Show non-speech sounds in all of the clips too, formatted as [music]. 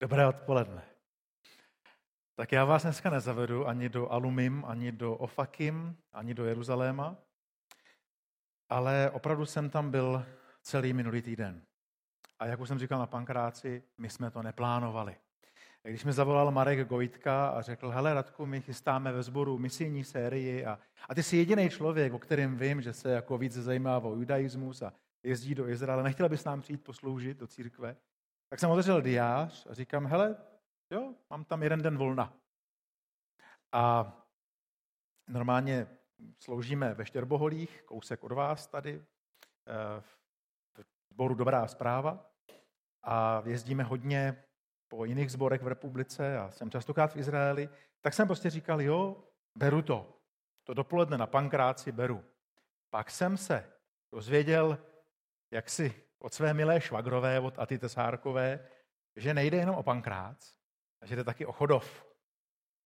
Dobré odpoledne. Tak já vás dneska nezavedu ani do Alumim, ani do Ofakim, ani do Jeruzaléma, ale opravdu jsem tam byl celý minulý týden. A jak už jsem říkal na Pankráci, my jsme to neplánovali. Když mi zavolal Marek Gojtka a řekl, hele Radku, my chystáme ve sboru misijní sérii a, a ty jsi jediný člověk, o kterém vím, že se jako víc zajímá o judaismus a jezdí do Izraele, nechtěl bys nám přijít posloužit do církve? Tak jsem otevřel diář a říkám, hele, jo, mám tam jeden den volna. A normálně sloužíme ve Štěrboholích, kousek od vás tady, eh, v sboru Dobrá zpráva. A jezdíme hodně po jiných zborech v republice a jsem častokrát v Izraeli, tak jsem prostě říkal, jo, beru to. To dopoledne na pankráci beru. Pak jsem se dozvěděl, jak si od své milé švagrové, od Aty Tesárkové, že nejde jenom o pankrác, a že jde taky o chodov.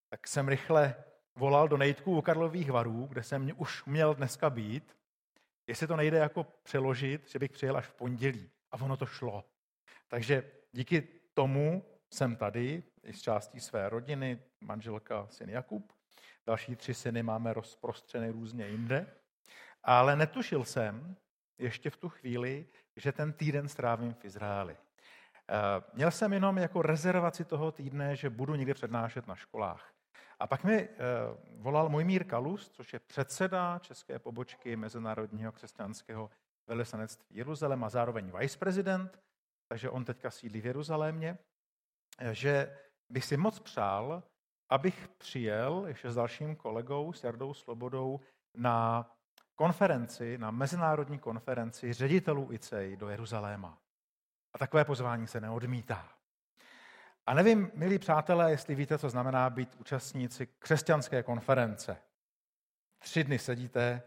Tak jsem rychle volal do nejtků u Karlových varů, kde jsem už měl dneska být, jestli to nejde jako přeložit, že bych přijel až v pondělí. A ono to šlo. Takže díky tomu jsem tady, i z částí své rodiny, manželka, syn Jakub. Další tři syny máme rozprostřeny různě jinde. Ale netušil jsem ještě v tu chvíli, že ten týden strávím v Izraeli. Eh, měl jsem jenom jako rezervaci toho týdne, že budu někde přednášet na školách. A pak mi eh, volal Mojmír Kalus, což je předseda české pobočky Mezinárodního křesťanského velvyslanectví Jeruzalém a zároveň viceprezident, takže on teďka sídlí v Jeruzalémě, eh, že bych si moc přál, abych přijel ještě s dalším kolegou, s Jardou Slobodou, na konferenci, na mezinárodní konferenci ředitelů ICEI do Jeruzaléma. A takové pozvání se neodmítá. A nevím, milí přátelé, jestli víte, co znamená být účastníci křesťanské konference. Tři dny sedíte,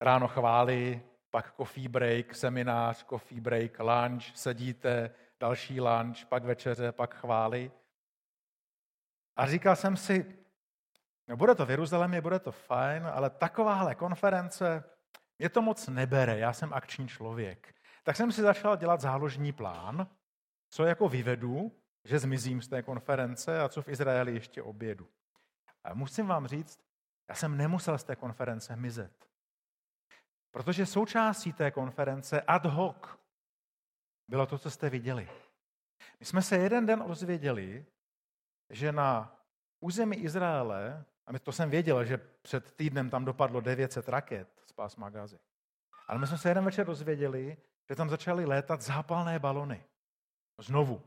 ráno chvály, pak coffee break, seminář, coffee break, lunch, sedíte, další lunch, pak večeře, pak chvály. A říkal jsem si, bude to v Jeruzalémě, bude to fajn, ale takováhle konference, mě to moc nebere, já jsem akční člověk. Tak jsem si začal dělat záložní plán, co jako vyvedu, že zmizím z té konference a co v Izraeli ještě obědu. A musím vám říct, já jsem nemusel z té konference mizet. Protože součástí té konference ad hoc bylo to, co jste viděli. My jsme se jeden den dozvěděli, že na území Izraele a to jsem věděl, že před týdnem tam dopadlo 900 raket z pás Magazy. Ale my jsme se jeden večer dozvěděli, že tam začaly létat zápalné balony. Znovu.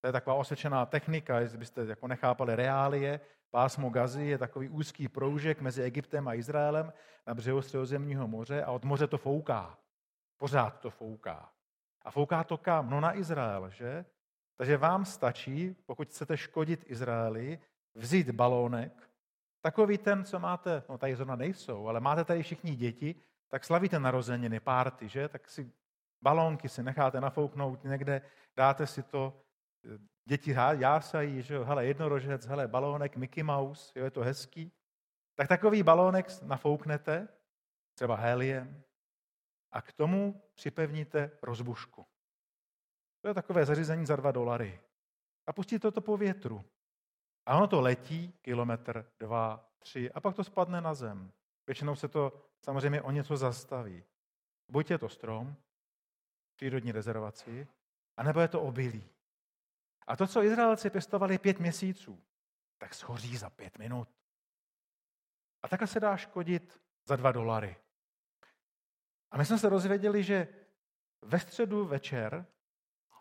To je taková osvědčená technika, jestli byste jako nechápali reálie. Pásmo Gazy je takový úzký proužek mezi Egyptem a Izraelem na břehu středozemního moře a od moře to fouká. Pořád to fouká. A fouká to kam? No na Izrael, že? Takže vám stačí, pokud chcete škodit Izraeli, vzít balónek, Takový ten, co máte, no tady zrovna nejsou, ale máte tady všichni děti, tak slavíte narozeniny, párty, že? Tak si balónky si necháte nafouknout někde, dáte si to, děti jásají, že jo, hele, jednorožec, hele, balónek Mickey Mouse, jo, je to hezký. Tak takový balónek nafouknete, třeba heliem, a k tomu připevníte rozbušku. To je takové zařízení za dva dolary. A pustíte to po větru. A ono to letí kilometr, dva, tři a pak to spadne na zem. Většinou se to samozřejmě o něco zastaví. Buď je to strom, přírodní rezervaci, anebo je to obilí. A to, co Izraelci pěstovali pět měsíců, tak schoří za pět minut. A takhle se dá škodit za dva dolary. A my jsme se dozvěděli, že ve středu večer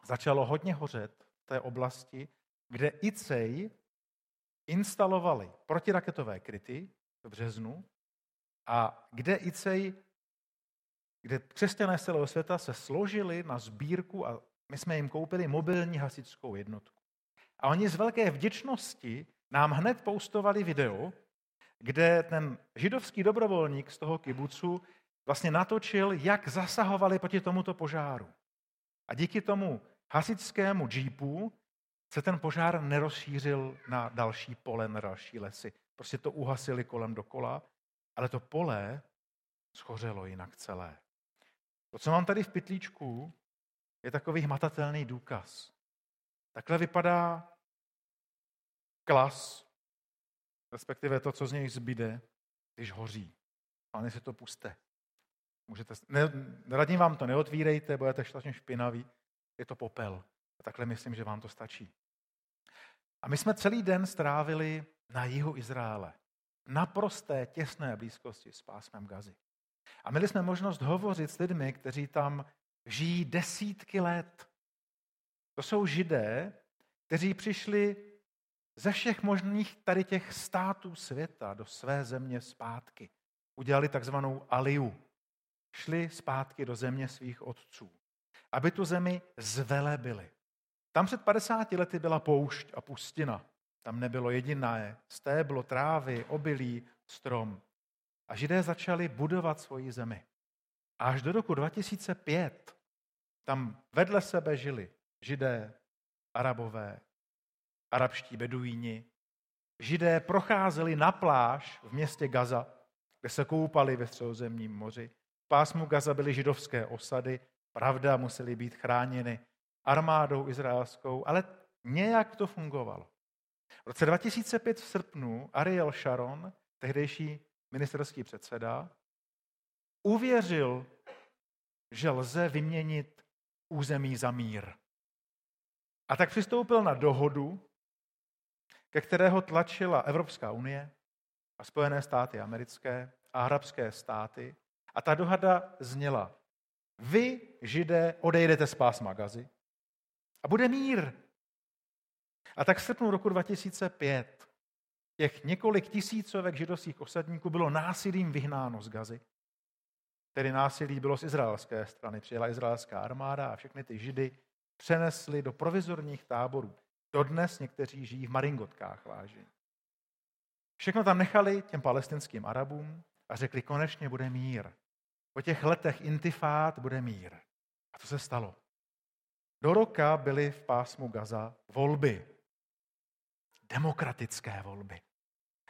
začalo hodně hořet v té oblasti, kde ICEJ instalovali protiraketové kryty v březnu a kde ICEJ, kde křesťané z celého světa se složili na sbírku a my jsme jim koupili mobilní hasičskou jednotku. A oni z velké vděčnosti nám hned poustovali video, kde ten židovský dobrovolník z toho kibucu vlastně natočil, jak zasahovali proti tomuto požáru. A díky tomu hasičskému džípu se ten požár nerozšířil na další pole, na další lesy. Prostě to uhasili kolem dokola, ale to pole schořelo jinak celé. To, co mám tady v pytlíčku, je takový hmatatelný důkaz. Takhle vypadá klas, respektive to, co z něj zbyde, když hoří. Pane, si to puste. Můžete, ne, radím vám to, neotvírejte, budete strašně špinaví. Je to popel. A takhle myslím, že vám to stačí. A my jsme celý den strávili na jihu Izraele. Na prosté, těsné blízkosti s pásmem Gazy. A měli jsme možnost hovořit s lidmi, kteří tam žijí desítky let. To jsou židé, kteří přišli ze všech možných tady těch států světa do své země zpátky. Udělali takzvanou aliu. Šli zpátky do země svých otců, aby tu zemi zvelebili. Tam před 50 lety byla poušť a pustina. Tam nebylo jediné stéblo, trávy, obilí, strom. A židé začali budovat svoji zemi. A až do roku 2005 tam vedle sebe žili židé, arabové, arabští beduíni. Židé procházeli na pláž v městě Gaza, kde se koupali ve středozemním moři. V pásmu Gaza byly židovské osady, pravda, museli být chráněny armádou izraelskou, ale nějak to fungovalo. V roce 2005 v srpnu Ariel Sharon, tehdejší ministerský předseda, uvěřil, že lze vyměnit území za mír. A tak přistoupil na dohodu, ke kterého tlačila Evropská unie a Spojené státy americké a arabské státy. A ta dohada zněla, vy, židé, odejdete z pásma Gazy a bude mír. A tak v srpnu roku 2005 těch několik tisícovek židovských osadníků bylo násilím vyhnáno z Gazy. Tedy násilí bylo z izraelské strany. Přijela izraelská armáda a všechny ty židy přenesli do provizorních táborů. Dodnes někteří žijí v maringotkách vážení. Všechno tam nechali těm palestinským Arabům a řekli, konečně bude mír. Po těch letech intifát bude mír. A to se stalo. Do roka byly v pásmu Gaza volby. Demokratické volby.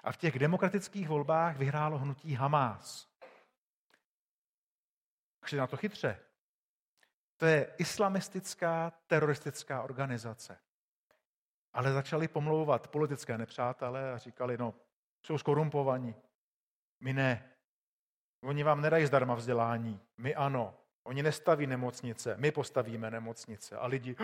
A v těch demokratických volbách vyhrálo hnutí Hamás. Šli na to chytře. To je islamistická teroristická organizace. Ale začali pomlouvat politické nepřátelé a říkali, no, jsou skorumpovaní. My ne. Oni vám nedají zdarma vzdělání. My ano. Oni nestaví nemocnice, my postavíme nemocnice. A lidi,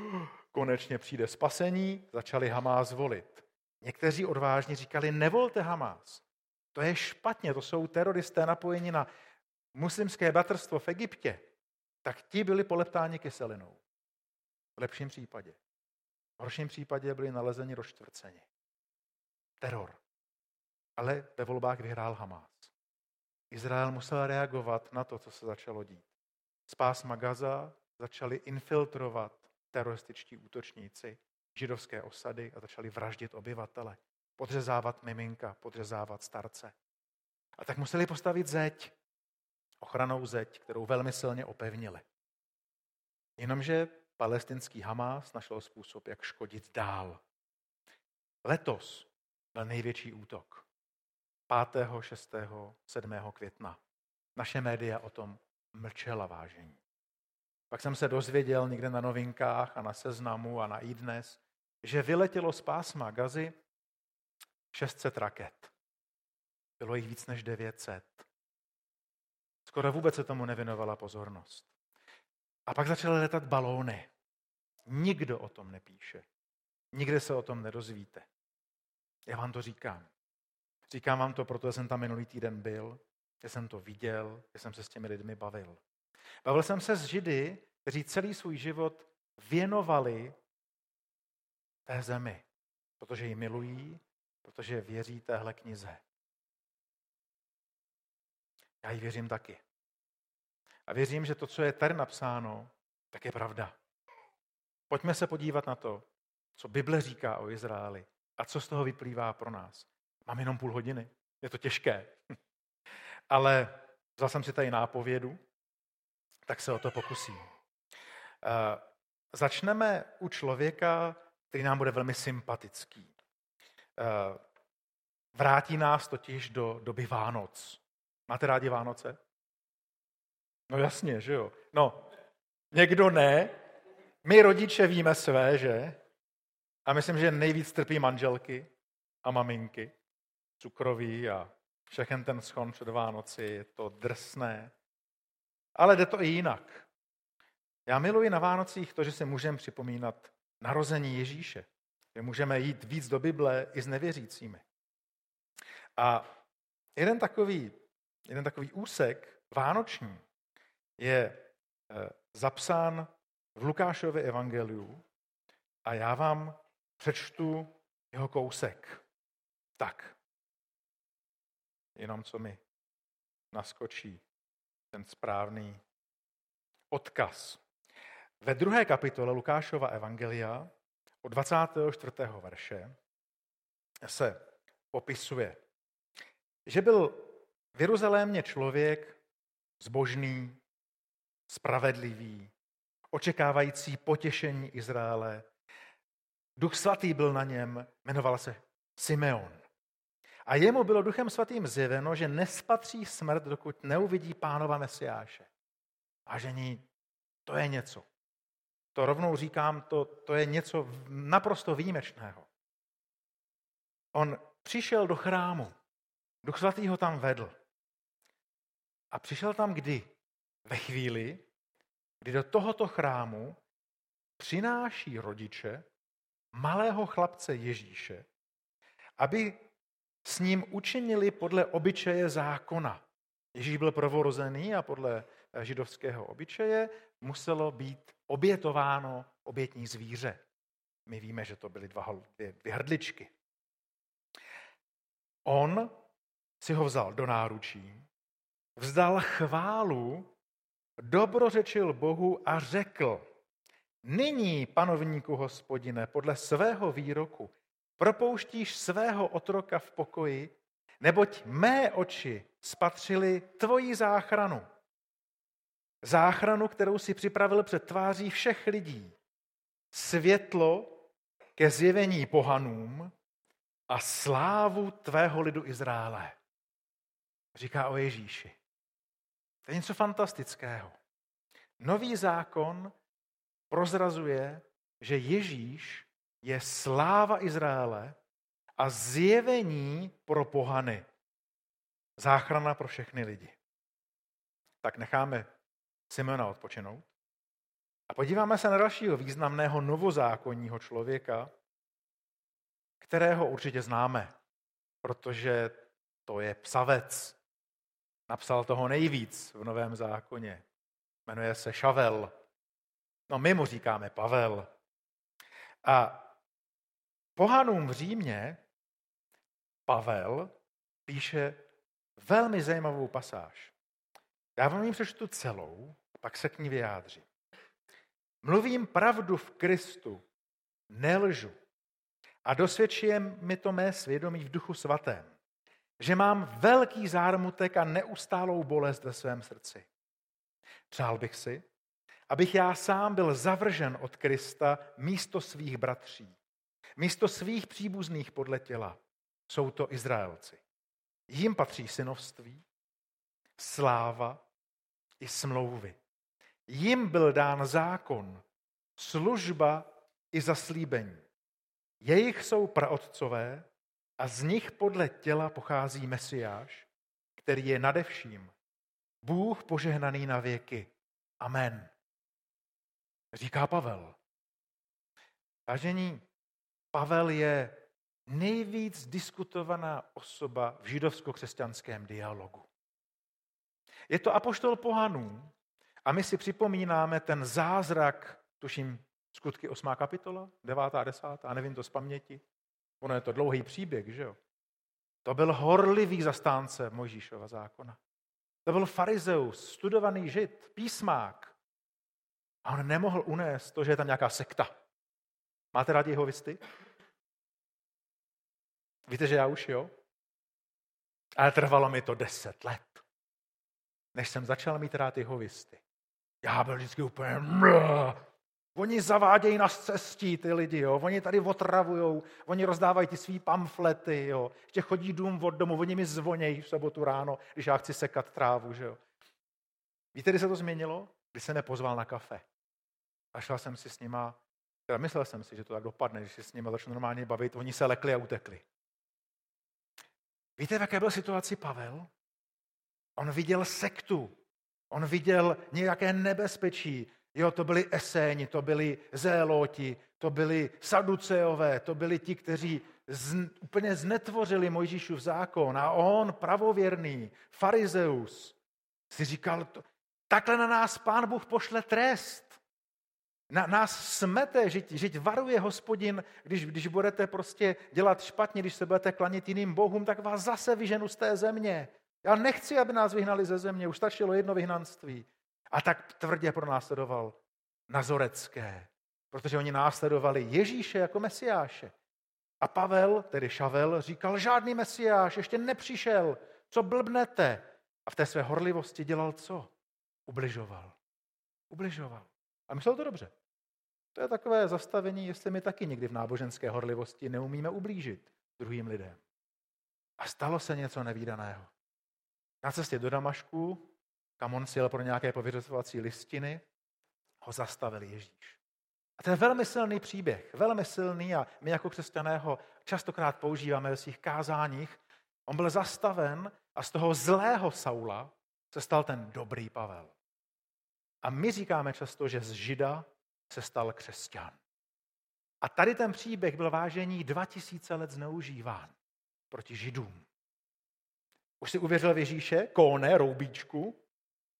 [gasps] konečně přijde spasení, začali Hamás volit. Někteří odvážně říkali, nevolte Hamás. To je špatně, to jsou teroristé napojeni na muslimské batrstvo v Egyptě. Tak ti byli poleptáni kyselinou. V lepším případě. V horším případě byli nalezeni rozčtvrceni. Teror. Ale ve volbách vyhrál Hamás. Izrael musel reagovat na to, co se začalo dít. Z pásma Gaza začali infiltrovat terorističtí útočníci židovské osady a začali vraždit obyvatele, podřezávat miminka, podřezávat starce. A tak museli postavit zeď, ochranou zeď, kterou velmi silně opevnili. Jenomže palestinský Hamás našel způsob, jak škodit dál. Letos byl největší útok. 5., 6., 7. května. Naše média o tom mlčela vážení. Pak jsem se dozvěděl někde na novinkách a na seznamu a na iDnes, že vyletělo z pásma Gazy 600 raket. Bylo jich víc než 900. Skoro vůbec se tomu nevěnovala pozornost. A pak začaly letat balóny. Nikdo o tom nepíše. Nikde se o tom nedozvíte. Já vám to říkám. Říkám vám to, protože jsem tam minulý týden byl, že jsem to viděl, že jsem se s těmi lidmi bavil. Bavil jsem se s Židy, kteří celý svůj život věnovali té zemi, protože ji milují, protože věří téhle knize. Já ji věřím taky. A věřím, že to, co je tady napsáno, tak je pravda. Pojďme se podívat na to, co Bible říká o Izraeli a co z toho vyplývá pro nás. Mám jenom půl hodiny. Je to těžké. [laughs] Ale vzal jsem si tady nápovědu, tak se o to pokusím. Eh, začneme u člověka, který nám bude velmi sympatický. Eh, vrátí nás totiž do doby Vánoc. Máte rádi Vánoce? No jasně, že jo. No, někdo ne. My rodiče víme své, že? A myslím, že nejvíc trpí manželky a maminky, cukroví a všechen ten schon před Vánoci, je to drsné. Ale jde to i jinak. Já miluji na Vánocích to, že si můžeme připomínat narození Ježíše. Že můžeme jít víc do Bible i s nevěřícími. A jeden takový, jeden takový úsek vánoční je eh, zapsán v Lukášově evangeliu a já vám přečtu jeho kousek. Tak. Jenom co mi naskočí ten správný odkaz. Ve druhé kapitole Lukášova evangelia od 24. verše se popisuje, že byl v Jeruzalémě člověk zbožný, spravedlivý, očekávající potěšení Izraele. Duch svatý byl na něm, jmenoval se Simeon. A jemu bylo duchem svatým zjeveno, že nespatří smrt, dokud neuvidí pánova Mesiáše. A žení, to je něco. To rovnou říkám, to, to je něco naprosto výjimečného. On přišel do chrámu. Duch svatý ho tam vedl. A přišel tam kdy? Ve chvíli, kdy do tohoto chrámu přináší rodiče malého chlapce Ježíše, aby s ním učinili podle obyčeje zákona. Ježíš byl prvorozený a podle židovského obyčeje muselo být obětováno obětní zvíře. My víme, že to byly dva, dvě, dvě hrdličky. On si ho vzal do náručí, vzdal chválu, dobrořečil Bohu a řekl, nyní, panovníku hospodine, podle svého výroku, propouštíš svého otroka v pokoji, neboť mé oči spatřili tvoji záchranu. Záchranu, kterou si připravil před tváří všech lidí. Světlo ke zjevení pohanům a slávu tvého lidu Izraele. Říká o Ježíši. To je něco fantastického. Nový zákon prozrazuje, že Ježíš je sláva Izraele a zjevení pro pohany. Záchrana pro všechny lidi. Tak necháme Simona odpočinout. A podíváme se na dalšího významného novozákonního člověka, kterého určitě známe, protože to je psavec. Napsal toho nejvíc v Novém zákoně. Jmenuje se Šavel. No my mu říkáme Pavel. A pohanům v Římě Pavel píše velmi zajímavou pasáž. Já vám ji přečtu celou, pak se k ní vyjádřím. Mluvím pravdu v Kristu, nelžu. A dosvědčuje mi to mé svědomí v duchu svatém, že mám velký zármutek a neustálou bolest ve svém srdci. Přál bych si, abych já sám byl zavržen od Krista místo svých bratří, místo svých příbuzných podle těla. Jsou to Izraelci. Jím patří synovství, sláva i smlouvy. Jim byl dán zákon, služba i zaslíbení. Jejich jsou praotcové a z nich podle těla pochází Mesiáš, který je nadevším. Bůh požehnaný na věky. Amen. Říká Pavel. Vážení, Pavel je nejvíc diskutovaná osoba v židovsko-křesťanském dialogu. Je to apoštol pohanů a my si připomínáme ten zázrak, tuším, skutky 8. kapitola, 9. a 10. a nevím to z paměti. Ono je to dlouhý příběh, že jo? To byl horlivý zastánce Mojžíšova zákona. To byl farizeus, studovaný žid, písmák. A on nemohl unést to, že je tam nějaká sekta. Máte rádi jeho visty? Víte, že já už jo? Ale trvalo mi to deset let než jsem začal mít rád jeho visty. Já byl vždycky úplně... Oni zavádějí na cestí ty lidi, jo. Oni tady otravujou, oni rozdávají ty svý pamflety, jo. Ještě chodí dům od domu, oni mi zvonějí v sobotu ráno, když já chci sekat trávu, že jo. Víte, kdy se to změnilo? Když jsem je pozval na kafe. A šel jsem si s nima Teda myslel jsem si, že to tak dopadne, když se s nimi začnu normálně bavit, oni se lekli a utekli. Víte, v jaké byl situaci Pavel? On viděl sektu, on viděl nějaké nebezpečí. Jo, to byli eséni, to byli zéloti, to byli saduceové, to byli ti, kteří z, úplně znetvořili Mojžíšův zákon. A on, pravověrný, farizeus, si říkal, takhle na nás pán Bůh pošle trest. Na, nás smete, že, že varuje hospodin, když, když budete prostě dělat špatně, když se budete klanit jiným bohům, tak vás zase vyženu z té země. Já nechci, aby nás vyhnali ze země, už stačilo jedno vyhnanství. A tak tvrdě pronásledoval nazorecké, protože oni následovali Ježíše jako mesiáše. A Pavel, tedy Šavel, říkal, žádný mesiáš ještě nepřišel, co blbnete? A v té své horlivosti dělal co? Ubližoval. Ubližoval. A myslel to dobře. To je takové zastavení, jestli my taky někdy v náboženské horlivosti neumíme ublížit druhým lidem. A stalo se něco nevýdaného. Na cestě do Damašku, kam on sjel pro nějaké pověřovací listiny, ho zastavil Ježíš. A to je velmi silný příběh, velmi silný a my jako křesťané ho častokrát používáme ve svých kázáních. On byl zastaven a z toho zlého Saula se stal ten dobrý Pavel. A my říkáme často, že z Žida se stal křesťan. A tady ten příběh byl vážení 2000 let zneužíván proti Židům. Už si uvěřil v Ježíše, Kone, Roubíčku,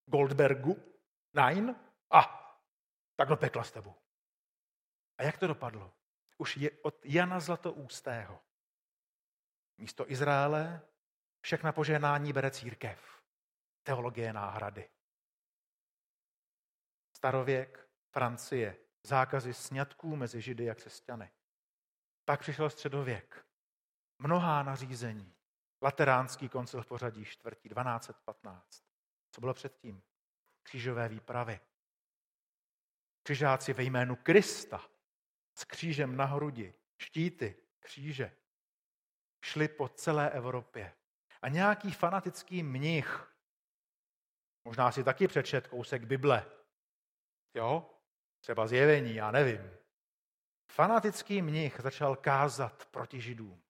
Goldbergu, Nein? A, tak do pekla s tebou. A jak to dopadlo? Už je od Jana Zlatoústého. Místo Izraele všechna požehnání bere církev. Teologie náhrady. Starověk, Francie, zákazy sňatků mezi Židy a křesťany. Pak přišel středověk. Mnohá nařízení. Lateránský koncil v pořadí čtvrtí 1215. Co bylo předtím? Křížové výpravy. Křižáci ve jménu Krista s křížem na hrudi, štíty, kříže, šli po celé Evropě. A nějaký fanatický mnich, možná si taky přečet kousek Bible, jo, třeba zjevení, já nevím. Fanatický mnich začal kázat proti židům.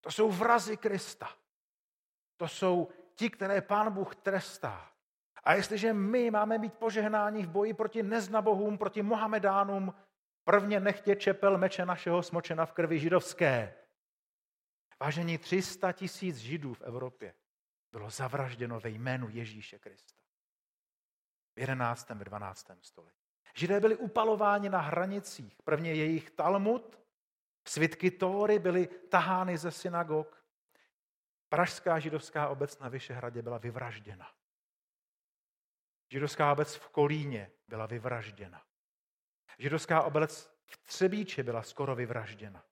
To jsou vrazy Krista. To jsou ti, které pán Bůh trestá. A jestliže my máme být požehnáni v boji proti neznabohům, proti Mohamedánům, prvně nechtě čepel meče našeho smočena v krvi židovské. Vážení 300 tisíc židů v Evropě bylo zavražděno ve jménu Ježíše Krista. V 11. ve 12. století. Židé byli upalováni na hranicích. Prvně jejich Talmud, svitky Tóry byly tahány ze synagog. Pražská židovská obec na Vyšehradě byla vyvražděna. Židovská obec v Kolíně byla vyvražděna. Židovská obec v Třebíči byla skoro vyvražděna.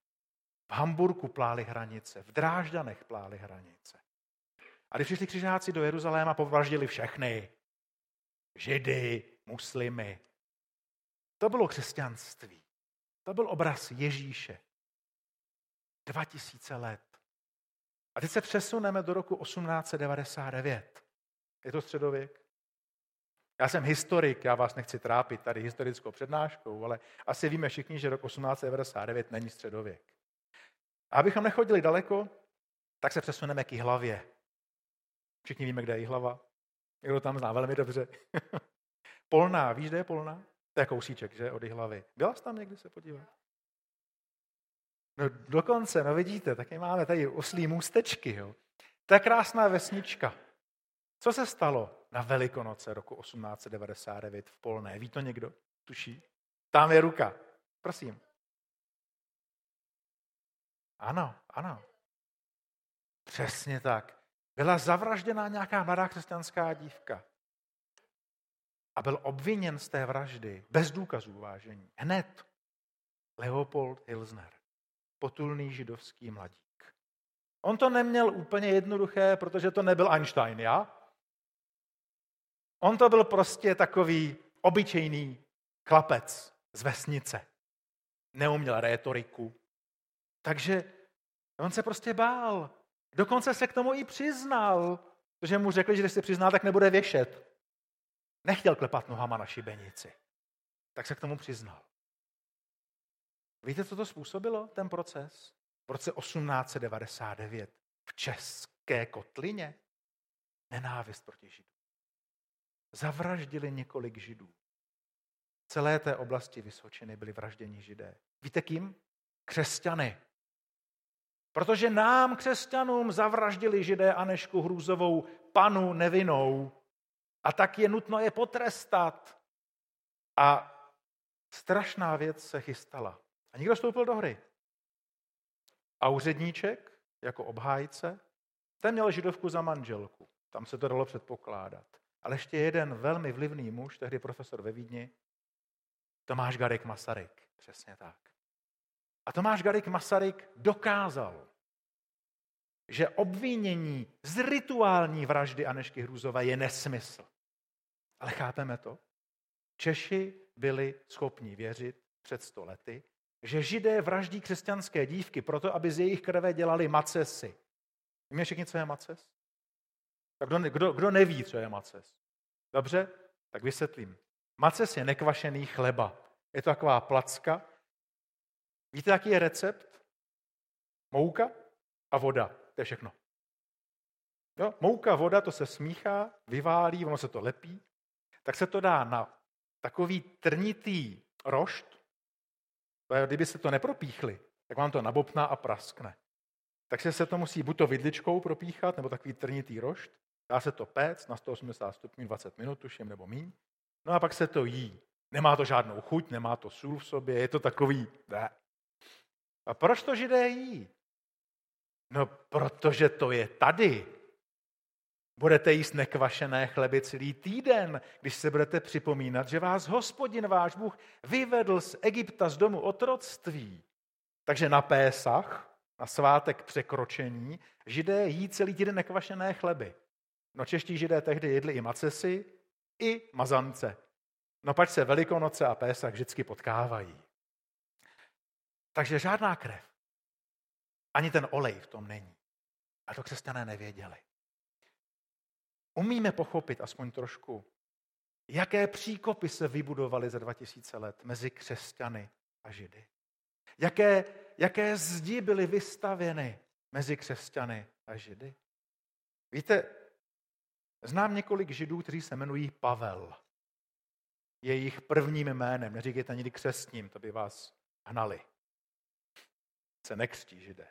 V Hamburku plály hranice, v Drážďanech plály hranice. A když přišli křižáci do Jeruzaléma, povraždili všechny. Židy, muslimy. To bylo křesťanství. To byl obraz Ježíše. 2000 let. A teď se přesuneme do roku 1899. Je to středověk? Já jsem historik, já vás nechci trápit tady historickou přednáškou, ale asi víme všichni, že rok 1899 není středověk. A abychom nechodili daleko, tak se přesuneme k hlavě. Všichni víme, kde je hlava. Někdo tam zná velmi dobře. [laughs] Polná, víš, kde je Polná? To je kousíček, že, od hlavy. Byla jsi tam někdy se podívat? No dokonce, no vidíte, taky máme tady oslí můstečky, jo. To je krásná vesnička. Co se stalo na Velikonoce roku 1899 v Polné? Ví to někdo? Tuší? Tam je ruka. Prosím. Ano, ano. Přesně tak. Byla zavražděná nějaká mladá křesťanská dívka. A byl obviněn z té vraždy bez důkazů vážení. Hned. Leopold Hilsner. Potulný židovský mladík. On to neměl úplně jednoduché, protože to nebyl Einstein, já? On to byl prostě takový obyčejný chlapec z vesnice. Neuměl rétoriku. Takže on se prostě bál. Dokonce se k tomu i přiznal, protože mu řekli, že když se přizná, tak nebude věšet. Nechtěl klepat nohama na šibenici. Tak se k tomu přiznal. Víte, co to způsobilo, ten proces? V roce 1899 v České kotlině nenávist proti Židům. Zavraždili několik Židů. V celé té oblasti Vysočiny byli vražděni Židé. Víte kým? Křesťany. Protože nám, křesťanům, zavraždili Židé Anešku Hrůzovou panu nevinou a tak je nutno je potrestat. A strašná věc se chystala. A někdo vstoupil do hry. A úředníček, jako obhájce, ten měl židovku za manželku. Tam se to dalo předpokládat. Ale ještě jeden velmi vlivný muž, tehdy profesor ve Vídni, Tomáš Garik Masaryk. Přesně tak. A Tomáš Garik Masaryk dokázal, že obvinění z rituální vraždy Anešky Hrůzové je nesmysl. Ale chápeme to? Češi byli schopni věřit před sto lety, že židé vraždí křesťanské dívky proto, aby z jejich krve dělali macesy. Víme všichni, co je maces? Tak kdo, kdo, kdo neví, co je maces? Dobře, tak vysvětlím. Maces je nekvašený chleba. Je to taková placka. Víte, jaký je recept? Mouka a voda. To je všechno. Jo? Mouka, voda, to se smíchá, vyválí, ono se to lepí. Tak se to dá na takový trnitý rošt. Kdyby se to nepropíchli, tak vám to nabopná a praskne. Takže se to musí buď to vidličkou propíchat, nebo takový trnitý rošt. Dá se to péct na 180 stupňů 20 minut, tuším, nebo míň. No a pak se to jí. Nemá to žádnou chuť, nemá to sůl v sobě, je to takový... Ne. A proč to židé jí? No, protože to je tady. Budete jíst nekvašené chleby celý týden, když se budete připomínat, že vás hospodin váš Bůh vyvedl z Egypta z domu otroctví. Takže na Pésach, na svátek překročení, židé jí celý týden nekvašené chleby. No čeští židé tehdy jedli i macesy, i mazance. No pač se Velikonoce a Pésach vždycky potkávají. Takže žádná krev. Ani ten olej v tom není. A to křesťané nevěděli. Umíme pochopit aspoň trošku, jaké příkopy se vybudovaly za 2000 let mezi křesťany a židy. Jaké, jaké zdi byly vystavěny mezi křesťany a židy. Víte, znám několik židů, kteří se jmenují Pavel. Jejich prvním jménem, neříkejte nikdy křesním, to by vás hnali. Se nekřtí židé.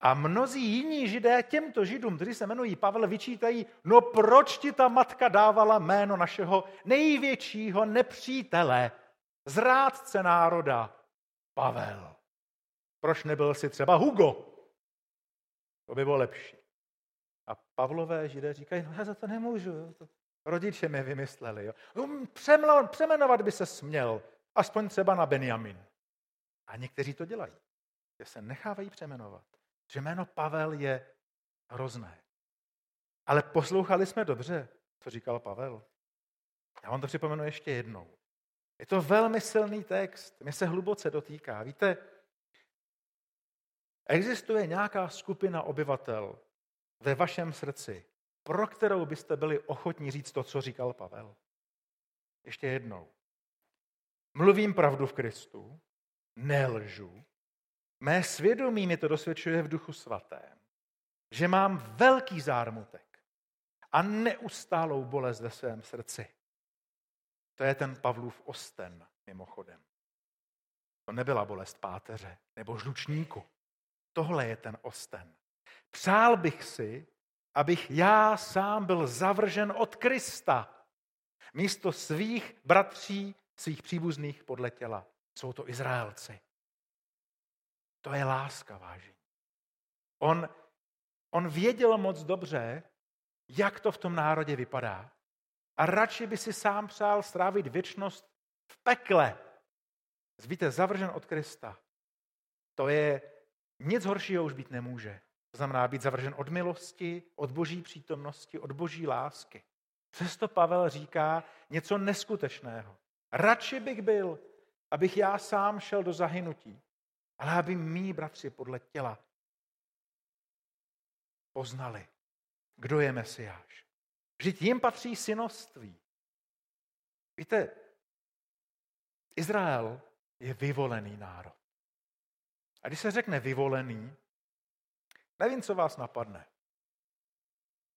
A mnozí jiní židé těmto židům, kteří se jmenují Pavel, vyčítají, no proč ti ta matka dávala jméno našeho největšího nepřítele, zrádce národa, Pavel. Proč nebyl si třeba Hugo? To by bylo lepší. A Pavlové židé říkají, no já za to nemůžu. Rodiče mi vymysleli. Jo. No, přemenovat by se směl, aspoň třeba na Benjamin. A někteří to dělají, že se nechávají přemenovat že jméno Pavel je hrozné. Ale poslouchali jsme dobře, co říkal Pavel. Já vám to připomenu ještě jednou. Je to velmi silný text, mě se hluboce dotýká. Víte, existuje nějaká skupina obyvatel ve vašem srdci, pro kterou byste byli ochotní říct to, co říkal Pavel. Ještě jednou. Mluvím pravdu v Kristu, nelžu, Mé svědomí mi to dosvědčuje v duchu svatém, že mám velký zármutek a neustálou bolest ve svém srdci. To je ten Pavlův osten, mimochodem. To nebyla bolest páteře nebo žlučníku. Tohle je ten osten. Přál bych si, abych já sám byl zavržen od Krista. Místo svých bratří, svých příbuzných podle těla. Jsou to Izraelci. To je láska, vážení. On, on věděl moc dobře, jak to v tom národě vypadá. A radši by si sám přál strávit věčnost v pekle. Víte, zavržen od Krista. To je, nic horšího už být nemůže. To znamená být zavržen od milosti, od boží přítomnosti, od boží lásky. Přesto Pavel říká něco neskutečného. Radši bych byl, abych já sám šel do zahynutí, ale aby mý bratři podle těla poznali, kdo je Mesiáš. Vždyť jim patří synoství. Víte, Izrael je vyvolený národ. A když se řekne vyvolený, nevím, co vás napadne.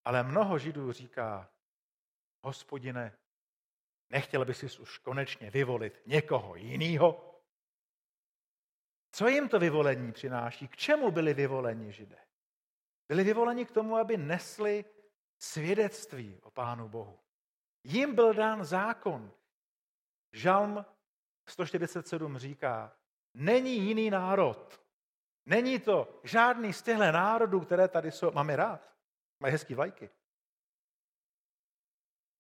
Ale mnoho židů říká, hospodine, nechtěl by si už konečně vyvolit někoho jiného? Co jim to vyvolení přináší? K čemu byli vyvoleni židé? Byli vyvoleni k tomu, aby nesli svědectví o Pánu Bohu. Jim byl dán zákon. Žalm 147 říká, není jiný národ. Není to žádný z těchto národů, které tady jsou. Máme rád. Mají hezký vlajky.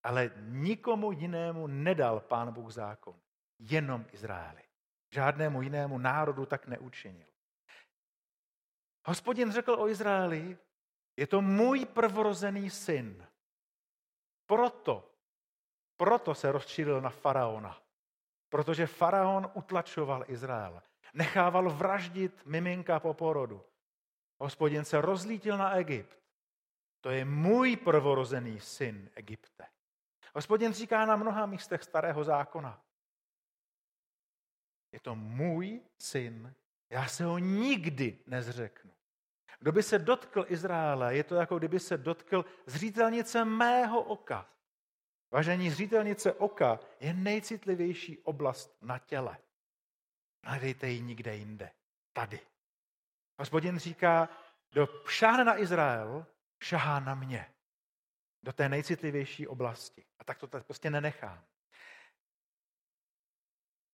Ale nikomu jinému nedal Pán Bůh zákon. Jenom Izraeli. Žádnému jinému národu tak neučinil. Hospodin řekl o Izraeli, je to můj prvorozený syn. Proto, proto se rozšířil na faraona. Protože faraon utlačoval Izrael. Nechával vraždit miminka po porodu. Hospodin se rozlítil na Egypt. To je můj prvorozený syn Egypte. Hospodin říká na mnoha místech starého zákona. Je to můj syn, já se ho nikdy nezřeknu. Kdo by se dotkl Izraele, je to jako kdyby se dotkl zřítelnice mého oka. Vážení, zřítelnice oka je nejcitlivější oblast na těle. Hledejte ji nikde jinde. Tady. Hospodin říká, kdo šáhne na Izrael, šahá na mě. Do té nejcitlivější oblasti. A tak to tak prostě nenechám.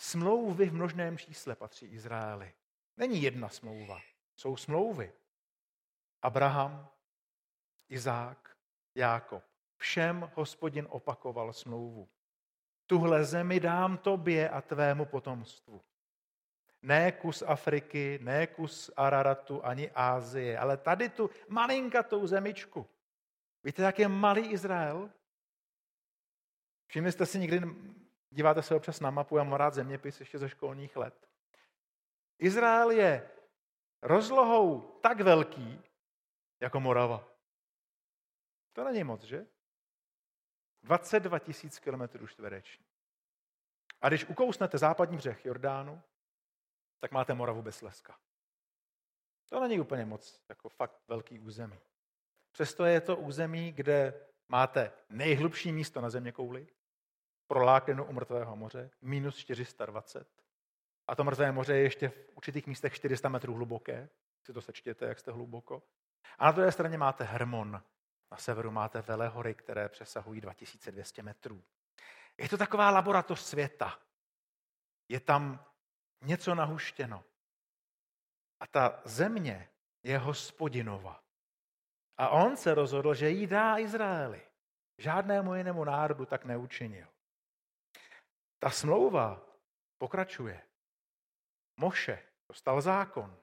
Smlouvy v množném čísle patří Izraeli. Není jedna smlouva, jsou smlouvy. Abraham, Izák, Jákob. Všem hospodin opakoval smlouvu. Tuhle zemi dám tobě a tvému potomstvu. Ne kus Afriky, ne kus Araratu, ani Ázie, ale tady tu malinkatou zemičku. Víte, jak je malý Izrael? Všimli jste si někdy, díváte se občas na mapu, já mám rád zeměpis ještě ze školních let. Izrael je rozlohou tak velký, jako Morava. To není moc, že? 22 tisíc kilometrů čtvereční. A když ukousnete západní břeh Jordánu, tak máte Moravu bez leska. To není úplně moc, jako fakt velký území. Přesto je to území, kde máte nejhlubší místo na země kouli, proláklinu u mrtvého moře, minus 420. A to mrtvé moře je ještě v určitých místech 400 metrů hluboké. Si to sečtěte, jak jste hluboko. A na druhé straně máte Hermon. Na severu máte Velehory, které přesahují 2200 metrů. Je to taková laboratoř světa. Je tam něco nahuštěno. A ta země je hospodinova. A on se rozhodl, že jí dá Izraeli. Žádnému jinému národu tak neučinil. Ta smlouva pokračuje. Moše dostal zákon.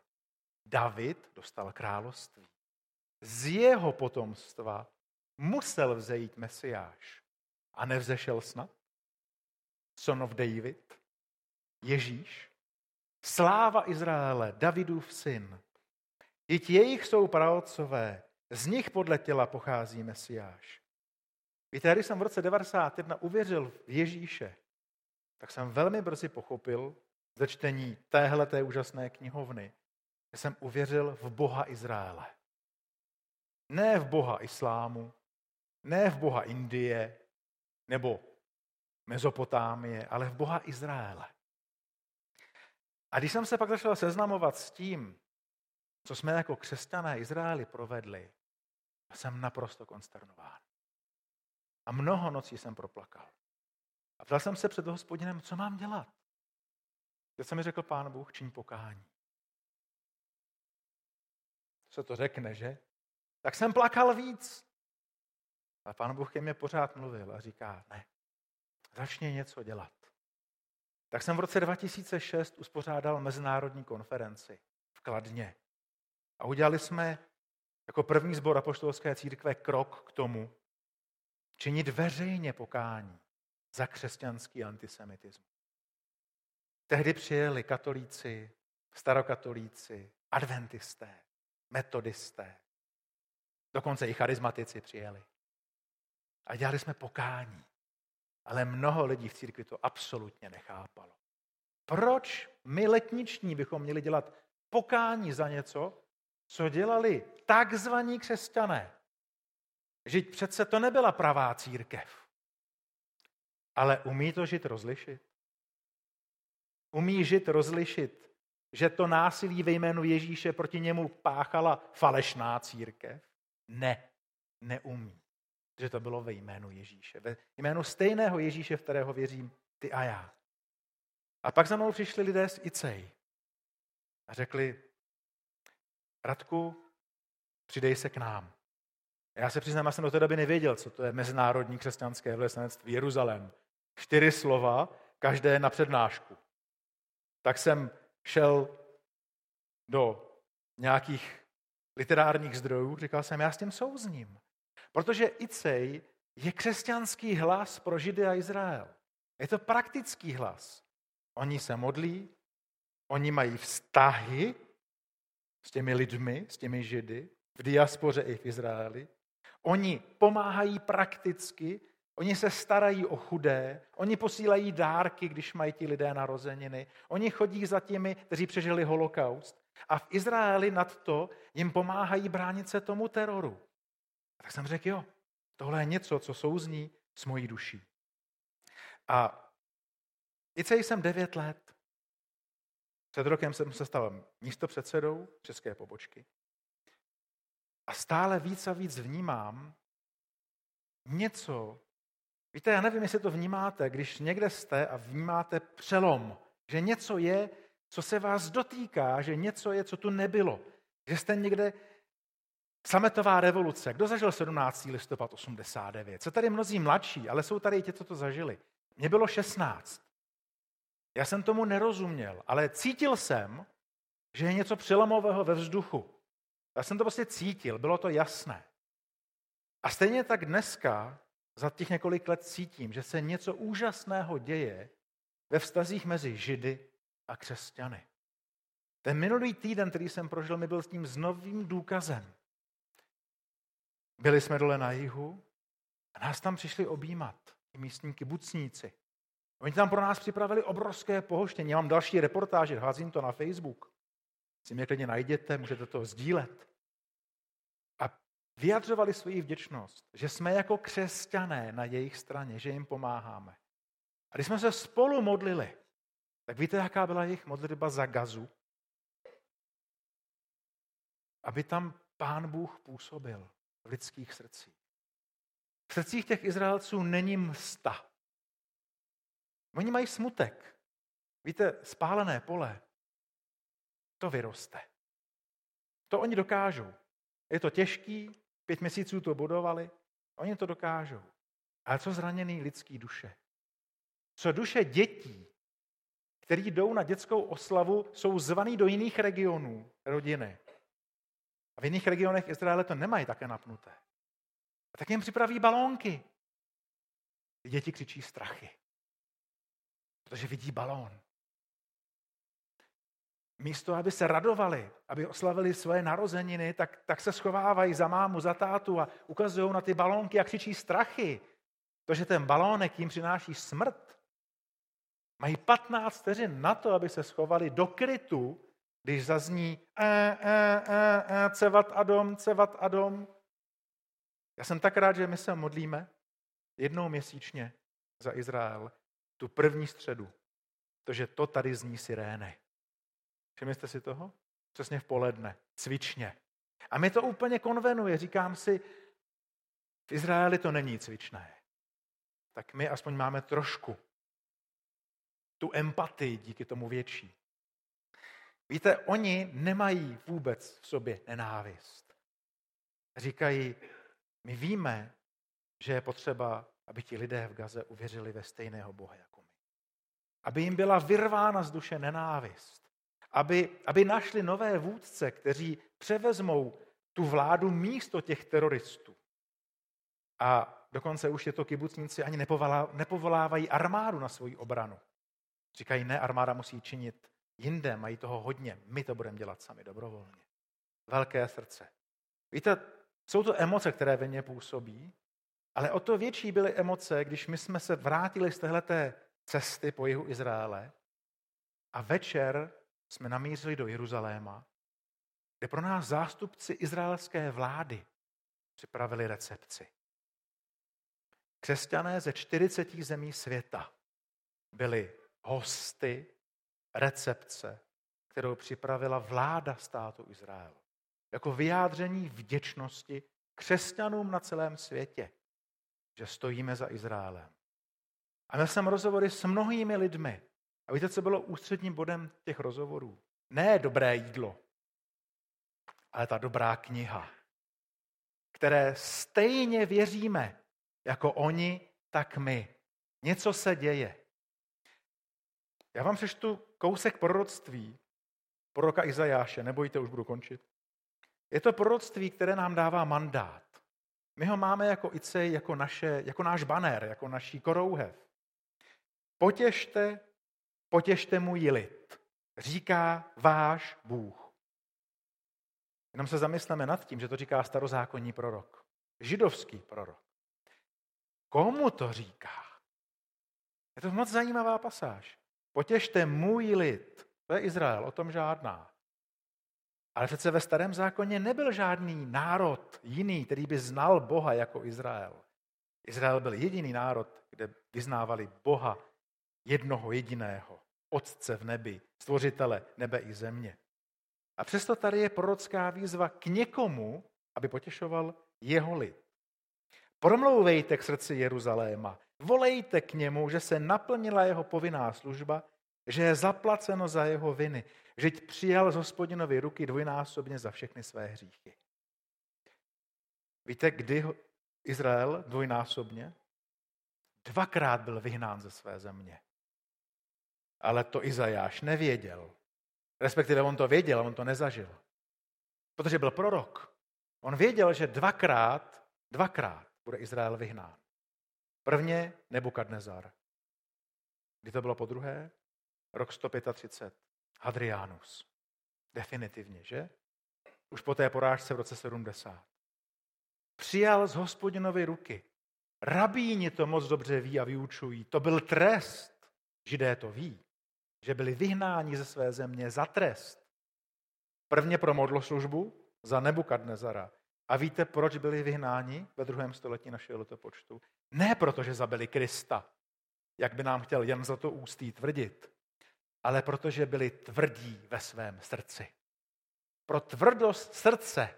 David dostal království. Z jeho potomstva musel vzejít Mesiáš. A nevzešel snad? Son of David, Ježíš, sláva Izraele, Davidův syn. Vždyť jejich jsou praotcové, z nich podle těla pochází Mesiáš. Víte, když jsem v roce 91 uvěřil v Ježíše, tak jsem velmi brzy pochopil ze čtení téhleté úžasné knihovny, že jsem uvěřil v Boha Izraele. Ne v Boha islámu, ne v Boha Indie nebo Mezopotámie, ale v Boha Izraele. A když jsem se pak začal seznamovat s tím, co jsme jako křesťané Izraeli provedli, jsem naprosto konsternován. A mnoho nocí jsem proplakal. A ptal jsem se před hospodinem, co mám dělat. Teď se mi řekl pán Bůh, čiň pokání. Co to řekne, že? Tak jsem plakal víc. A pán Bůh ke mně pořád mluvil a říká, ne, začni něco dělat. Tak jsem v roce 2006 uspořádal mezinárodní konferenci v Kladně. A udělali jsme jako první zbor apoštolské církve krok k tomu, činit veřejně pokání za křesťanský antisemitismus. Tehdy přijeli katolíci, starokatolíci, adventisté, metodisté, dokonce i charizmatici přijeli. A dělali jsme pokání. Ale mnoho lidí v církvi to absolutně nechápalo. Proč my letniční bychom měli dělat pokání za něco, co dělali takzvaní křesťané? Že přece to nebyla pravá církev. Ale umí to žít rozlišit? Umí žít rozlišit, že to násilí ve jménu Ježíše proti němu páchala falešná církev? Ne, neumí. Že to bylo ve jménu Ježíše. Ve jménu stejného Ježíše, v kterého věřím ty a já. A pak za mnou přišli lidé z Icej a řekli, Radku, přidej se k nám. Já se přiznám, já jsem do té doby nevěděl, co to je mezinárodní křesťanské vlastenectví Jeruzalém. Čtyři slova, každé na přednášku. Tak jsem šel do nějakých literárních zdrojů, říkal jsem, já s tím souzním. Protože Icej je křesťanský hlas pro Židy a Izrael. Je to praktický hlas. Oni se modlí, oni mají vztahy s těmi lidmi, s těmi Židy, v diaspoře i v Izraeli. Oni pomáhají prakticky, oni se starají o chudé, oni posílají dárky, když mají ti lidé narozeniny, oni chodí za těmi, kteří přežili holokaust. A v Izraeli nad to jim pomáhají bránit se tomu teroru. A tak jsem řekl, jo, tohle je něco, co souzní s mojí duší. A celý jsem devět let. Před rokem jsem se stal místo předsedou české pobočky. A stále víc a víc vnímám něco. Víte, já nevím, jestli to vnímáte, když někde jste a vnímáte přelom, že něco je, co se vás dotýká, že něco je, co tu nebylo. Že jste někde Sametová revoluce. Kdo zažil 17. listopad 89? Co tady mnozí mladší, ale jsou tady i ti, co to zažili. Mně bylo 16. Já jsem tomu nerozuměl, ale cítil jsem, že je něco přelomového ve vzduchu. Já jsem to prostě cítil, bylo to jasné. A stejně tak dneska, za těch několik let cítím, že se něco úžasného děje ve vztazích mezi Židy a křesťany. Ten minulý týden, který jsem prožil, mi byl s tím znovým důkazem. Byli jsme dole na jihu a nás tam přišli objímat i místní kibucníci. Oni tam pro nás připravili obrovské pohoštění. Já mám další reportáže, házím to na Facebook. Si mě klidně najděte, můžete to sdílet. Vyjadřovali svoji vděčnost, že jsme jako křesťané na jejich straně, že jim pomáháme. A když jsme se spolu modlili, tak víte, jaká byla jejich modlitba za gazu? Aby tam pán Bůh působil v lidských srdcích. V srdcích těch Izraelců není msta. Oni mají smutek. Víte, spálené pole, to vyroste. To oni dokážou. Je to těžký, pět měsíců to budovali, oni to dokážou. Ale co zraněný lidský duše? Co duše dětí, který jdou na dětskou oslavu, jsou zvaný do jiných regionů rodiny. A v jiných regionech Izraele to nemají také napnuté. A tak jim připraví balónky. Děti křičí strachy. Protože vidí balón. Místo, aby se radovali, aby oslavili svoje narozeniny, tak, tak se schovávají za mámu, za tátu a ukazují na ty balónky a křičí strachy. To, že ten balónek jim přináší smrt. Mají 15 vteřin na to, aby se schovali do krytu, když zazní e, e, e, e, cevat Adom, cevat Adom. Já jsem tak rád, že my se modlíme jednou měsíčně za Izrael, tu první středu, protože to tady zní sirény. Všimli jste si toho? Přesně v poledne, cvičně. A mi to úplně konvenuje. Říkám si, v Izraeli to není cvičné. Tak my aspoň máme trošku tu empatii díky tomu větší. Víte, oni nemají vůbec v sobě nenávist. Říkají, my víme, že je potřeba, aby ti lidé v Gaze uvěřili ve stejného Boha jako my. Aby jim byla vyrvána z duše nenávist. Aby, aby našli nové vůdce, kteří převezmou tu vládu místo těch teroristů. A dokonce už je to kibucníci ani nepovolávají armádu na svoji obranu. Říkají, ne, armáda musí činit jinde, mají toho hodně, my to budeme dělat sami dobrovolně. Velké srdce. Víte, jsou to emoce, které ve mně působí, ale o to větší byly emoce, když my jsme se vrátili z téhleté cesty po jihu Izraele a večer jsme namířili do Jeruzaléma, kde pro nás zástupci izraelské vlády připravili recepci. Křesťané ze 40 zemí světa byli hosty recepce, kterou připravila vláda státu Izrael. Jako vyjádření vděčnosti křesťanům na celém světě, že stojíme za Izraelem. A měl jsem rozhovory s mnohými lidmi. A víte, co bylo ústředním bodem těch rozhovorů? Ne dobré jídlo, ale ta dobrá kniha, které stejně věříme, jako oni, tak my. Něco se děje. Já vám přečtu kousek proroctví proroka Izajáše, nebojte, už budu končit. Je to proroctví, které nám dává mandát. My ho máme jako ICEJ, jako, naše, jako náš banér, jako naší korouhev. Potěšte, potěšte můj lid, říká váš Bůh. Jenom se zamysleme nad tím, že to říká starozákonní prorok. Židovský prorok. Komu to říká? Je to moc zajímavá pasáž. Potěšte můj lid. To je Izrael, o tom žádná. Ale přece ve starém zákoně nebyl žádný národ jiný, který by znal Boha jako Izrael. Izrael byl jediný národ, kde vyznávali Boha jednoho jediného, Otce v nebi, stvořitele nebe i země. A přesto tady je prorocká výzva k někomu, aby potěšoval jeho lid. Promlouvejte k srdci Jeruzaléma, volejte k němu, že se naplnila jeho povinná služba, že je zaplaceno za jeho viny, že přijal z hospodinovy ruky dvojnásobně za všechny své hříchy. Víte, kdy Izrael dvojnásobně? Dvakrát byl vyhnán ze své země. Ale to Izajáš nevěděl. Respektive on to věděl, on to nezažil. Protože byl prorok. On věděl, že dvakrát, dvakrát bude Izrael vyhnán. Prvně Nebukadnezar. Kdy to bylo po druhé? Rok 135. Hadrianus. Definitivně, že? Už po té porážce v roce 70. Přijal z hospodinovy ruky. Rabíni to moc dobře ví a vyučují. To byl trest. Židé to ví že byli vyhnáni ze své země za trest. Prvně pro modloslužbu za Nebukadnezara. A víte, proč byli vyhnáni ve druhém století našeho letopočtu? Ne proto, že zabili Krista, jak by nám chtěl jen za to ústý tvrdit, ale protože byli tvrdí ve svém srdci. Pro tvrdost srdce.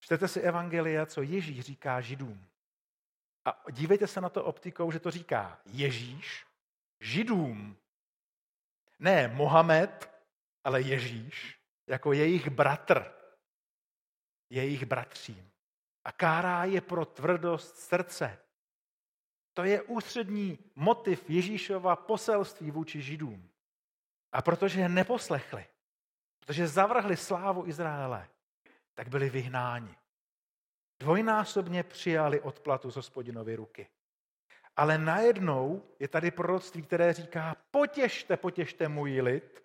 Čtete si evangelia, co Ježíš říká židům. A dívejte se na to optikou, že to říká Ježíš židům, ne Mohamed, ale Ježíš, jako jejich bratr, jejich bratřím. A kárá je pro tvrdost srdce. To je ústřední motiv Ježíšova poselství vůči Židům. A protože je neposlechli, protože zavrhli slávu Izraele, tak byli vyhnáni. Dvojnásobně přijali odplatu z hospodinovy ruky. Ale najednou je tady proroctví, které říká, potěšte, potěšte můj lid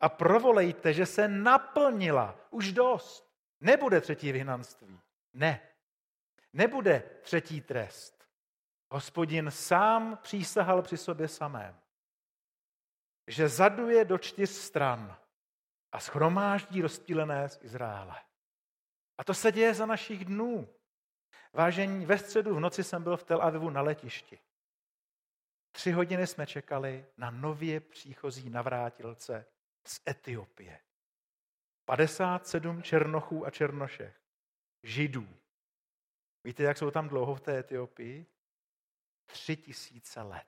a provolejte, že se naplnila už dost. Nebude třetí vyhnanství. Ne. Nebude třetí trest. Hospodin sám přísahal při sobě samém, že zaduje do čtyř stran a schromáždí rozptýlené z Izraele. A to se děje za našich dnů. Vážení, ve středu v noci jsem byl v Tel Avivu na letišti. Tři hodiny jsme čekali na nově příchozí navrátilce z Etiopie. 57 černochů a černošech, židů. Víte, jak jsou tam dlouho v té Etiopii? Tři tisíce let.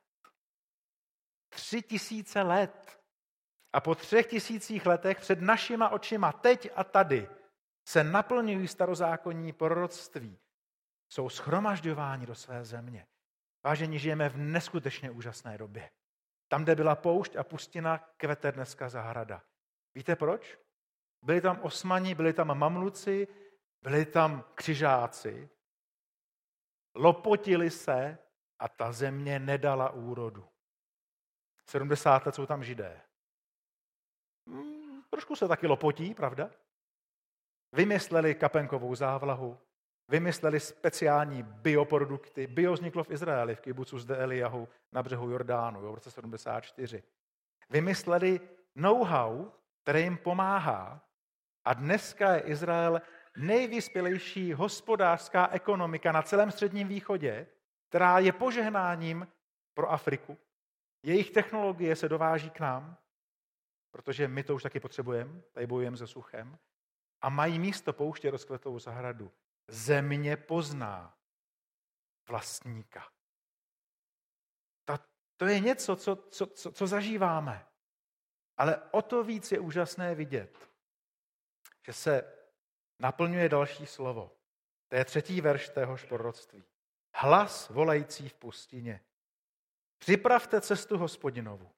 Tři tisíce let. A po třech tisících letech před našima očima, teď a tady, se naplňují starozákonní proroctví jsou schromažďováni do své země. Vážení, žijeme v neskutečně úžasné době. Tam, kde byla poušť a pustina, kvete dneska zahrada. Víte proč? Byli tam osmani, byli tam mamluci, byli tam křižáci. Lopotili se a ta země nedala úrodu. 70 let jsou tam židé. Hmm, trošku se taky lopotí, pravda? Vymysleli kapenkovou závlahu, Vymysleli speciální bioprodukty. Bio vzniklo v Izraeli, v kibucu zde Eliahu na břehu Jordánu v roce 74. Vymysleli know-how, které jim pomáhá. A dneska je Izrael nejvyspělejší hospodářská ekonomika na celém středním východě, která je požehnáním pro Afriku. Jejich technologie se dováží k nám, protože my to už taky potřebujeme, tady bojujeme se suchem, a mají místo pouště rozkvetou zahradu. Země pozná vlastníka. Ta, to je něco, co, co, co, co zažíváme. Ale o to víc je úžasné vidět, že se naplňuje další slovo. To je třetí verš téhož proroctví. Hlas volající v pustině. Připravte cestu hospodinovu.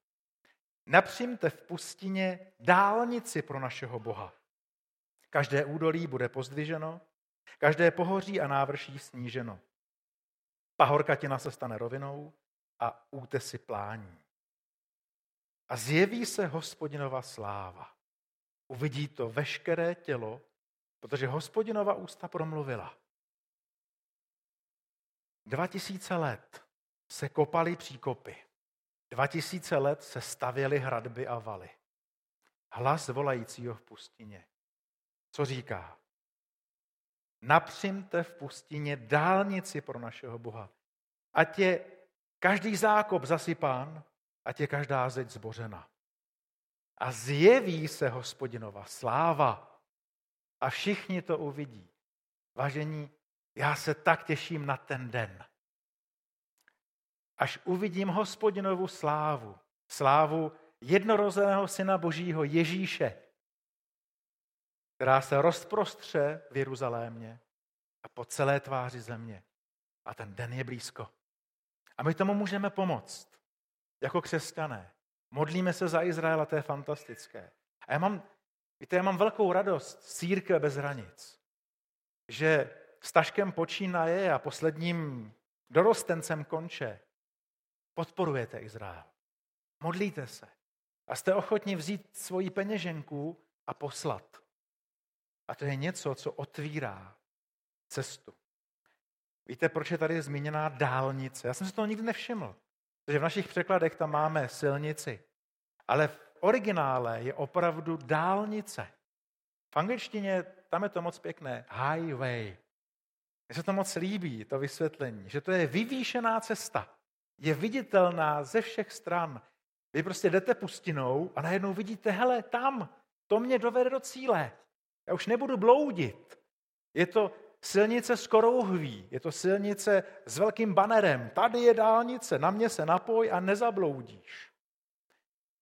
Napřimte v pustině dálnici pro našeho Boha. Každé údolí bude pozdviženo, každé pohoří a návrší sníženo. Pahorkatina se stane rovinou a útesy plání. A zjeví se hospodinova sláva. Uvidí to veškeré tělo, protože hospodinova ústa promluvila. Dva tisíce let se kopaly příkopy. Dva tisíce let se stavěly hradby a valy. Hlas volajícího v pustině. Co říká? Napřimte v pustině dálnici pro našeho Boha. Ať je každý zákop zasypán, ať je každá zeď zbořena. A zjeví se hospodinova sláva a všichni to uvidí. Vážení, já se tak těším na ten den. Až uvidím hospodinovu slávu, slávu jednorozeného syna Božího Ježíše, která se rozprostře v Jeruzalémě a po celé tváři země. A ten den je blízko. A my tomu můžeme pomoct. Jako křesťané. Modlíme se za Izrael a to je fantastické. A já mám, víte, já mám velkou radost z církve bez hranic. Že s taškem počínaje a posledním dorostencem konče. Podporujete Izrael. Modlíte se. A jste ochotni vzít svoji peněženku a poslat. A to je něco, co otvírá cestu. Víte, proč je tady zmíněná dálnice? Já jsem si toho nikdy nevšiml. Protože v našich překladech tam máme silnici. Ale v originále je opravdu dálnice. V angličtině tam je to moc pěkné. Highway. Mně se to moc líbí, to vysvětlení, že to je vyvýšená cesta. Je viditelná ze všech stran. Vy prostě jdete pustinou a najednou vidíte, hele, tam, to mě dovede do cíle. Já už nebudu bloudit. Je to silnice s korouhví, je to silnice s velkým banerem. Tady je dálnice, na mě se napoj a nezabloudíš.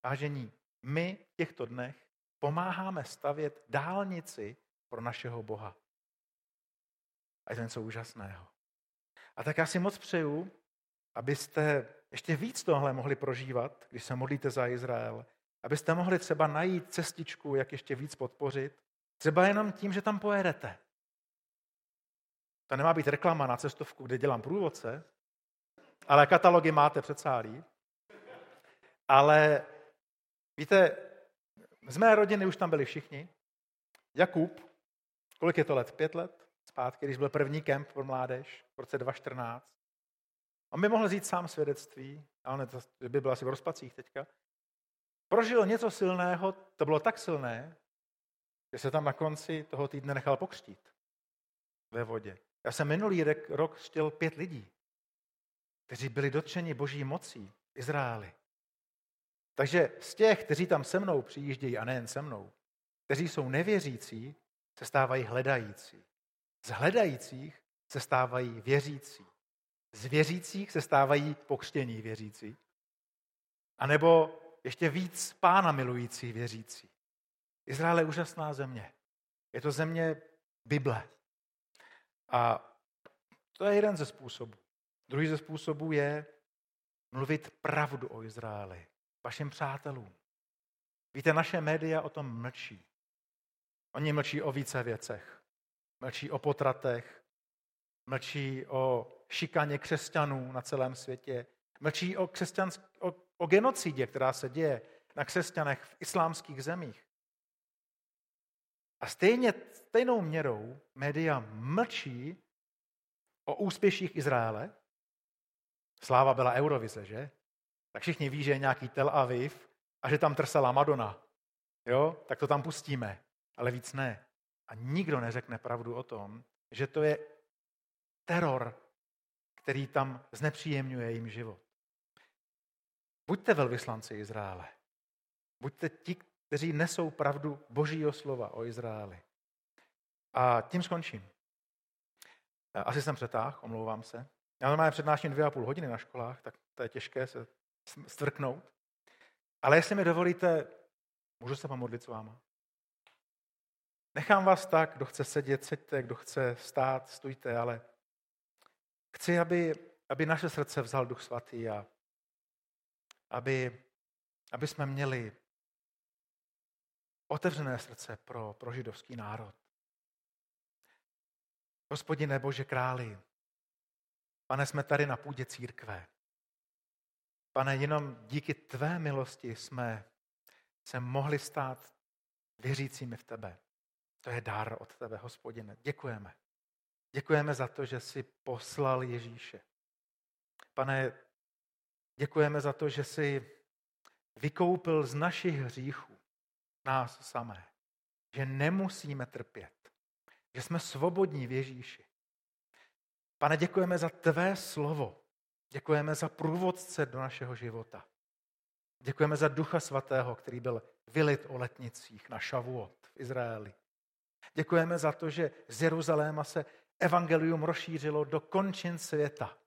Vážení, my v těchto dnech pomáháme stavět dálnici pro našeho Boha. A je to něco úžasného. A tak já si moc přeju, abyste ještě víc tohle mohli prožívat, když se modlíte za Izrael, abyste mohli třeba najít cestičku, jak ještě víc podpořit, třeba jenom tím, že tam pojedete. To nemá být reklama na cestovku, kde dělám průvodce, ale katalogy máte před sálí. Ale víte, z mé rodiny už tam byli všichni. Jakub, kolik je to let? Pět let zpátky, když byl první kemp pro mládež v roce 2014. On by mohl říct sám svědectví, a on to, by byl asi v rozpacích teďka. Prožil něco silného, to bylo tak silné, že se tam na konci toho týdne nechal pokřtít ve vodě. Já jsem minulý rok chtěl pět lidí, kteří byli dotčeni boží mocí v Izraeli. Takže z těch, kteří tam se mnou přijíždějí, a nejen se mnou, kteří jsou nevěřící, se stávají hledající. Z hledajících se stávají věřící. Z věřících se stávají pokřtění věřící. A nebo ještě víc pána milující věřící. Izrael je úžasná země. Je to země Bible. A to je jeden ze způsobů. Druhý ze způsobů je mluvit pravdu o Izraeli vašim přátelům. Víte, naše média o tom mlčí. Oni mlčí o více věcech. Mlčí o potratech, mlčí o šikaně křesťanů na celém světě, mlčí o, křesťansk- o, o genocidě, která se děje na křesťanech v islámských zemích. A stejně, stejnou měrou média mlčí o úspěších Izraele. Sláva byla Eurovize, že? Tak všichni ví, že je nějaký Tel Aviv a že tam trsala Madonna, jo, tak to tam pustíme, ale víc ne. A nikdo neřekne pravdu o tom, že to je teror, který tam znepříjemňuje jim život. Buďte velvyslanci Izraele. Buďte ti, kteří nesou pravdu Božího slova o Izraeli. A tím skončím. Asi jsem přetáhl, omlouvám se. Já normálně přednáším dvě a půl hodiny na školách, tak to je těžké se stvrknout. Ale jestli mi dovolíte, můžu se pomodlit s váma. Nechám vás tak, kdo chce sedět, seďte, kdo chce stát, stůjte, ale chci, aby, aby naše srdce vzal Duch Svatý a aby, aby jsme měli otevřené srdce pro, pro židovský národ. Hospodine Bože králi, pane, jsme tady na půdě církve. Pane, jenom díky tvé milosti jsme se mohli stát věřícími v tebe. To je dar od tebe, hospodine. Děkujeme. Děkujeme za to, že jsi poslal Ježíše. Pane, děkujeme za to, že jsi vykoupil z našich hříchů nás samé. Že nemusíme trpět. Že jsme svobodní v Ježíši. Pane, děkujeme za tvé slovo. Děkujeme za průvodce do našeho života. Děkujeme za Ducha Svatého, který byl vylit o letnicích na Šavuot v Izraeli. Děkujeme za to, že z Jeruzaléma se evangelium rozšířilo do končin světa.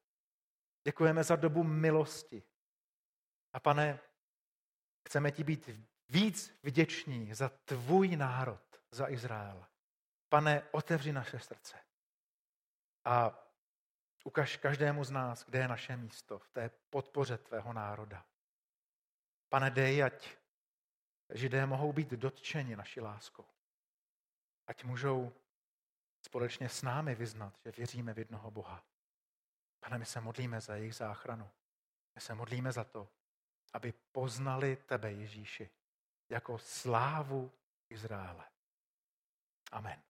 Děkujeme za dobu milosti. A pane, chceme ti být víc vděční za tvůj národ, za Izrael. Pane, otevři naše srdce a ukaž každému z nás, kde je naše místo v té podpoře tvého národa. Pane, dej, ať židé mohou být dotčeni naší láskou. Ať můžou společně s námi vyznat, že věříme v jednoho Boha. Pane, my se modlíme za jejich záchranu. My se modlíme za to, aby poznali tebe, Ježíši, jako slávu Izraele. Amen.